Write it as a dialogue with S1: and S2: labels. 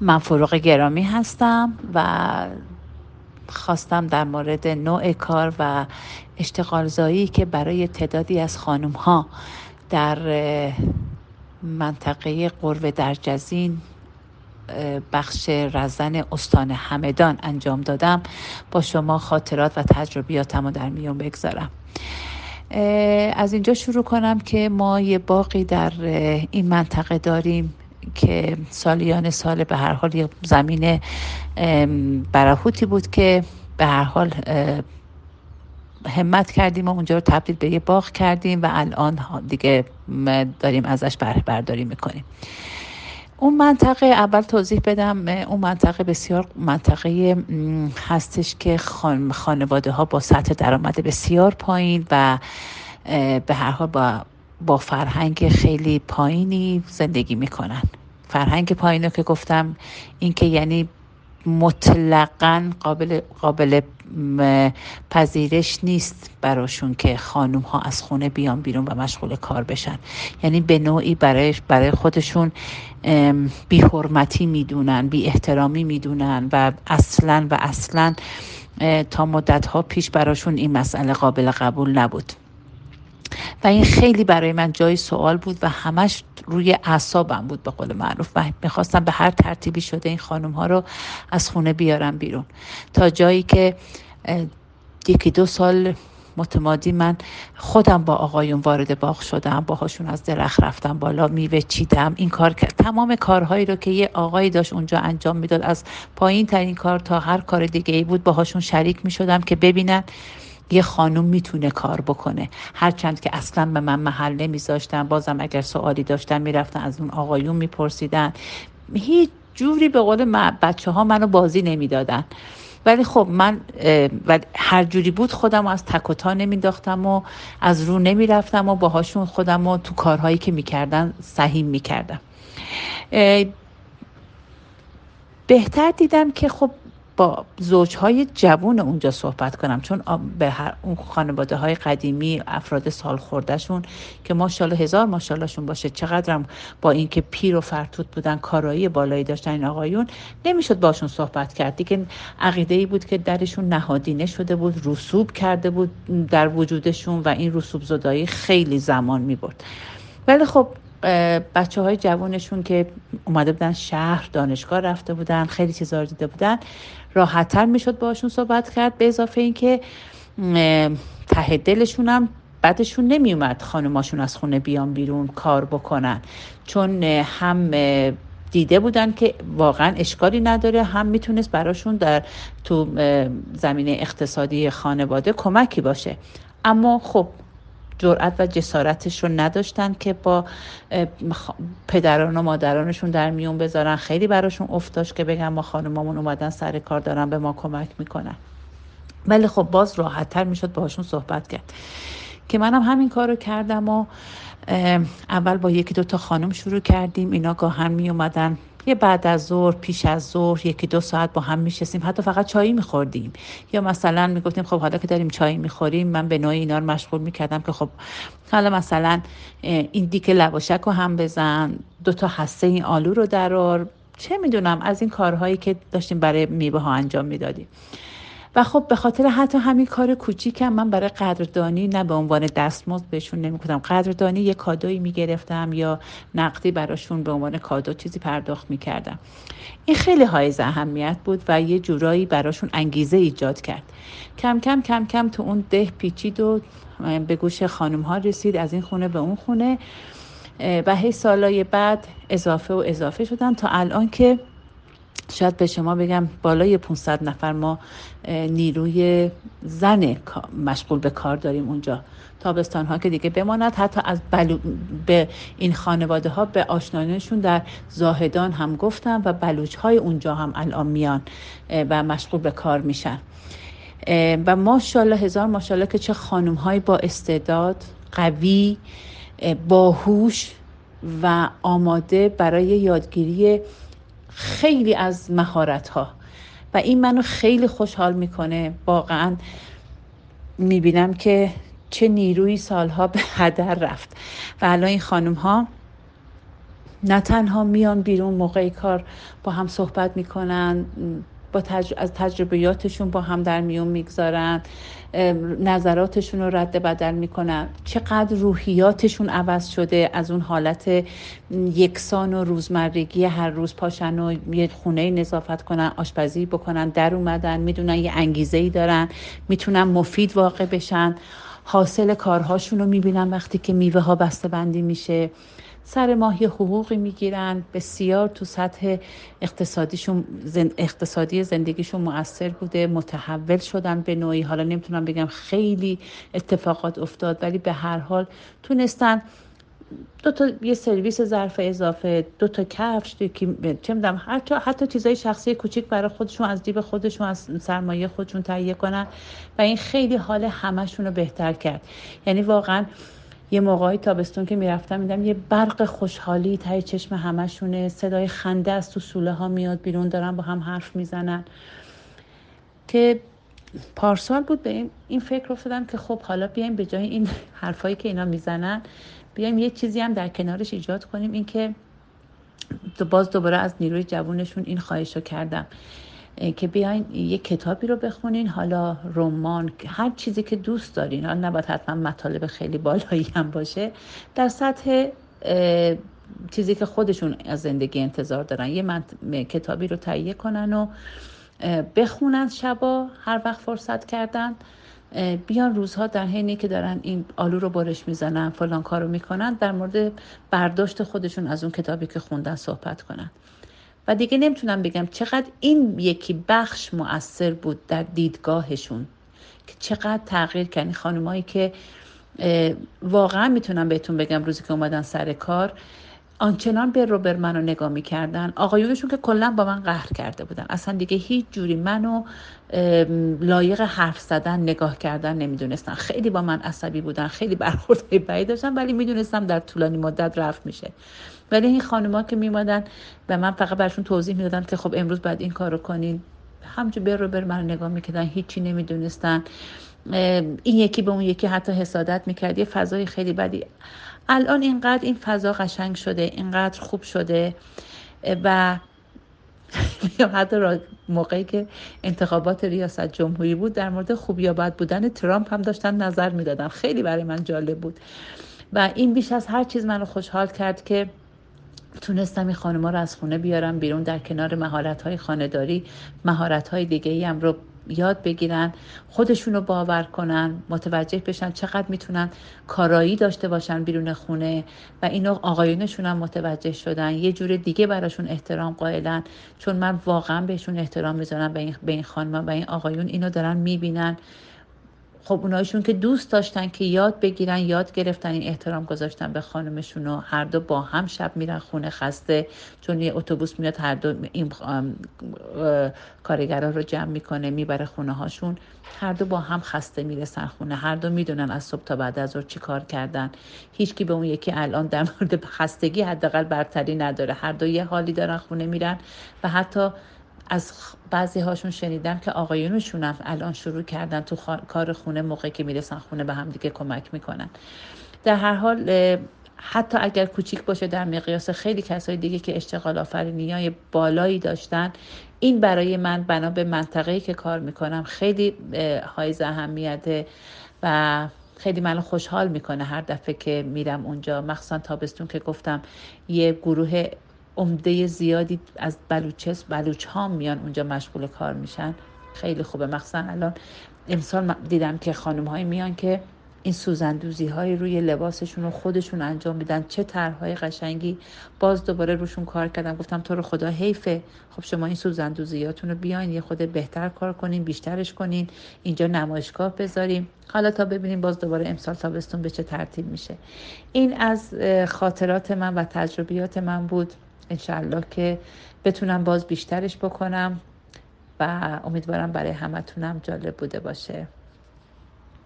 S1: من فروغ گرامی هستم و خواستم در مورد نوع کار و اشتغالزایی که برای تعدادی از خانم ها در منطقه قرب در جزین بخش رزن استان همدان انجام دادم با شما خاطرات و تجربیاتم رو در میون بگذارم. از اینجا شروع کنم که ما یه باقی در این منطقه داریم. که سالیان سال به هر حال یه زمین برهوتی بود که به هر حال همت کردیم و اونجا رو تبدیل به یه باغ کردیم و الان دیگه داریم ازش بهره برداری می‌کنیم. اون منطقه اول توضیح بدم اون منطقه بسیار منطقه هستش که خانواده ها با سطح درآمد بسیار پایین و به هر حال با با فرهنگ خیلی پایینی زندگی می‌کنن. فرهنگ پایین رو که گفتم این که یعنی مطلقا قابل قابل پذیرش نیست براشون که خانوم ها از خونه بیان بیرون و مشغول کار بشن. یعنی به نوعی برای برای خودشون بی حرمتی می‌دونن بی احترامی می‌دونن و اصلا و اصلا تا مدت ها پیش براشون این مسئله قابل قبول نبود. و این خیلی برای من جای سوال بود و همش روی اعصابم بود به قول معروف. و می‌خواستم به هر ترتیبی شده این خانم ها رو از خونه بیارم بیرون. تا جایی که یکی دو سال متمادی من خودم با آقایون وارد باغ شدم باهاشون از درخت رفتم بالا میوه چیدم این کار تمام کارهایی رو که یه آقایی داشت اونجا انجام می‌داد از پایین ترین کار تا هر کار دیگه ای بود باهاشون شریک می‌شدم که ببینن یه خانوم می‌تونه کار بکنه. هرچند که اصلا به من محل نمیذاشتن بازم اگر سوالی داشتن می‌رفتن از اون آقایون میپرسیدن. هیچ جوری به قول بچه ها منو بازی نمی‌دادن. ولی خب من ولی هر جوری بود خودم از تک و تا نمینداختم و از رو نمی‌رفتم و باهاشون خودم رو تو کارهایی که می‌کردن سهیم می‌کردم. بهتر دیدم که خب با زوجهای جوون اونجا صحبت کنم چون به هر اون خانواده های قدیمی افراد سال خوردهشون که ماشاءالله هزار ماشاءاللهشون باشه چقدرم با اینکه پیر و فرتوت بودن کارایی بالایی داشتن این آقایون نمی‌شد باشون صحبت کرد. دیگه عقیده ای بود که درشون نهادینه شده بود رسوب کرده بود در وجودشون و این رسوب زدایی خیلی زمان می برد ولی خب بچه های جوانشون که اومده بودن شهر دانشگاه رفته بودن خیلی چیزا دیده بودن راحتتر می‌شد باشون صحبت کرد به اضافه اینکه ته دلشون هم بعدشون نمیومد خانماشون از خونه بیان بیرون کار بکنن. چون هم دیده بودن که واقعا اشکالی نداره هم می‌تونست براشون در تو زمینه اقتصادی خانواده کمکی باشه. اما خب جرأت و جسارتش رو نداشتن که با پدران و مادرانشون در میون بذارن. خیلی براشون افتاش که بگن ما خانمامون اومدن سر کار دارن به ما کمک می‌کنن. ولی خب باز راحتتر می‌شد باهاشون صحبت کرد. که منم همین کار رو کردم و اول با یکی دو تا خانم شروع کردیم. اینا گاهن می اومدن یه بعد از ظهر پیش از ظهر یکی دو ساعت با هم میشستیم. حتی فقط چایی میخوردیم. یا مثلا می‌گفتیم خب حالا که داریم چای می‌خوریم من به نوعی اینا رو مشغول می‌کردم که خب حالا مثلا این دیک لواشک رو هم بزن دو تا حسه این آلو رو درار چه می‌دونم از این کارهایی که داشتیم برای میوه ها انجام می‌دادیم. و خب به خاطر حتی همین کار کوچیکم من برای قدردانی نه به عنوان دستمزد بهشون نمی‌کنم قدردانی یه کادویی می‌گرفتم یا نقدی براشون به عنوان کادو چیزی پرداخت می‌کردم. این خیلی های اهمیت بود و یه جورایی براشون انگیزه ایجاد کرد. کم کم کم کم تو اون ده پیچید و به گوش خانم ها رسید از این خونه به اون خونه و هی سالای بعد اضافه و اضافه شدن تا الان که شاید به شما بگم بالای 500 نفر ما نیروی زن مشغول به کار داریم اونجا. تابستان ها که دیگه بماند. حتی از بلو... به این خانواده ها به آشنانشون در زاهدان هم گفتم و بلوچ های اونجا هم الان میان و مشغول به کار میشن. و ماشاءالله هزار ماشاءالله که چه خانم های با استعداد قوی باهوش و آماده برای یادگیری خیلی از مهارت ها و این منو خیلی خوشحال می‌کنه. واقعا می‌بینم که چه نیروی سالها به هدر رفت. و الان این خانم ها نه تنها میان بیرون موقع کار با هم صحبت می‌کنن با از تجربیاتشون با هم در میون می‌گذارن نظراتشون رو رد بدل می‌کنن. چقدر روحیاتشون عوض شده از اون حالت یکسان و روزمرگی هر روز پاشن و یه خونه نظافت کنن آشپزی بکنن در اومدن می‌دونن یه انگیزه ای دارن می‌تونن مفید واقع بشن. حاصل کارهاشون رو می‌بینن وقتی که میوه ها بسته بندی میشه. سر ماهی حقوقی می‌گیرن. بسیار تو سطح اقتصادیشون اقتصادی زندگیشون مؤثر بوده. متحول شدن به نوعی. حالا نمی‌تونم بگم خیلی اتفاقات افتاد ولی به هر حال تونستن دو تا یه سرویس ظرف اضافه دو تا کفش چه می‌دونم حتی حتی چیزای شخصی کوچیک برای خودشون از جیب خودشون از سرمایه خودشون تهیه کنن. و این خیلی حال همشون رو بهتر کرد. یعنی واقعا یه موقعی تابستون که می‌رفتم میدم یه برق خوشحالی تای چشم همشونه صدای خنده از تو سوله ها میاد بیرون دارن با هم حرف می‌زنن. که پارسال بود به این, فکر افتادم که خب حالا بیایم به جای این حرفایی که اینا می‌زنن بیایم یه چیزی هم در کنارش ایجاد کنیم. اینکه باز دوباره از نیروی جوونشون این خواهش رو کردم. که بیاین یه کتابی رو بخونین. حالا رمان هر چیزی که دوست دارین. حالا نباید حتما مطالب خیلی بالایی هم باشه. در سطح چیزی که خودشون از زندگی انتظار دارن. یه کتابی رو تهیه کنن و بخونن شبا. هر وقت فرصت کردن. بیان روزها در حینی که دارن این آلو رو برش می‌زنن فلان کارو می‌کنن. در مورد برداشت خودشون از اون کتابی که خوندن صحبت کنن. و دیگه نمی‌تونم بگم چقدر این یکی بخش مؤثر بود در دیدگاهشون که چقدر تغییر کنی خانمایی که واقعا می‌تونم بهتون بگم روزی که اومدن سر کار آنچنان به رو بر منو نگاه می‌کردن. آقایونشون که کلا با من قهر کرده بودن. اصلا دیگه هیچ جوری منو لایق حرف زدن نگاه کردن نمی‌دونستن. خیلی با من عصبی بودن خیلی برخوردهای بعید داشتن ولی می‌دونستم در طولانی مدت رفت میشه. ولی این خانوما که میمادن و من فقط برشون توضیح می‌دادن که خب امروز باید این کارو کنین. همجور بر رو بر من نگاه می‌کردن هیچی نمی‌دونستن. این یکی به اون یکی حتی حسادت می‌کرد. یه فضای خیلی بدی. الان اینقدر این فضا قشنگ شده اینقدر خوب شده و حتی موقعی که انتخابات ریاست جمهوری بود در مورد خوب یا بد بودن ترامپ هم داشتن نظر می‌دادن. خیلی برای من جالب بود. و این بیش از هر چیز منو خوشحال کرد که تونستم این خانمها رو از خونه بیارم بیرون در کنار مهارت های خانداری مهارت های هم رو یاد بگیرن خودشون رو باور کنن متوجه بشن چقدر می‌تونن کارایی داشته باشن بیرون خونه و اینو آقایونشون هم متوجه شدن. یه جور دیگه براشون احترام قائلن. چون من واقعا بهشون احترام می‌ذارم به این, به این خانم و این آقایون اینو دارن می‌بینن. خب اونایشون که دوست داشتن که یاد بگیرن یاد گرفتن این احترام گذاشتن به خانمشون و هر دو با هم شب میرن خونه خسته. چون یه اتوبوس میاد هر دو این کارگرا رو جمع می‌کنه می‌بره خونه هاشون هر دو با هم خسته می‌رسن خونه. هر دو می‌دونن از صبح تا بعد از ظهر چی کار کردن. هیچکی به اون یکی الان در مورد خستگی حداقل برتری نداره. هر دو یه حالی دارن خونه میرن و حتی از بعضی هاشون شنیدم که آقایونشون هم الان شروع کردن تو کار خونه موقعی که می‌رسن خونه به هم دیگه کمک می‌کنن. در هر حال حتی اگر کوچیک باشه در مقیاس خیلی کسای دیگه که اشتغال آفرینی های بالایی داشتن این برای من بنا به منطقه‌ای که کار می‌کنم خیلی های اهمیته و خیلی منو خوشحال می‌کنه هر دفعه که میرم اونجا. مخصوصا تابستون که گفتم یه گروه عمده زیادی از بلوچس بلوچ ها میان اونجا مشغول کار میشن. خیلی خوبه. مخصوصا الان امسال دیدم که خانم های میان که این سوزندوزی های روی لباسشون رو خودشون انجام میدن. چه طرحهای قشنگی. باز دوباره روشون کار کردم. گفتم تو رو خدا حیفه. خب شما این سوزندوزیاتون رو بیاین یه خود بهتر کار کنین بیشترش کنین. اینجا نمایشگاه بذاریم. حالا تا ببینیم باز دوباره امسال تابستون به چه ترتیب میشه. این از خاطرات من و تجربیات من بود. انشالله که بتونم باز بیشترش بکنم و امیدوارم برای همتونم جالب بوده باشه.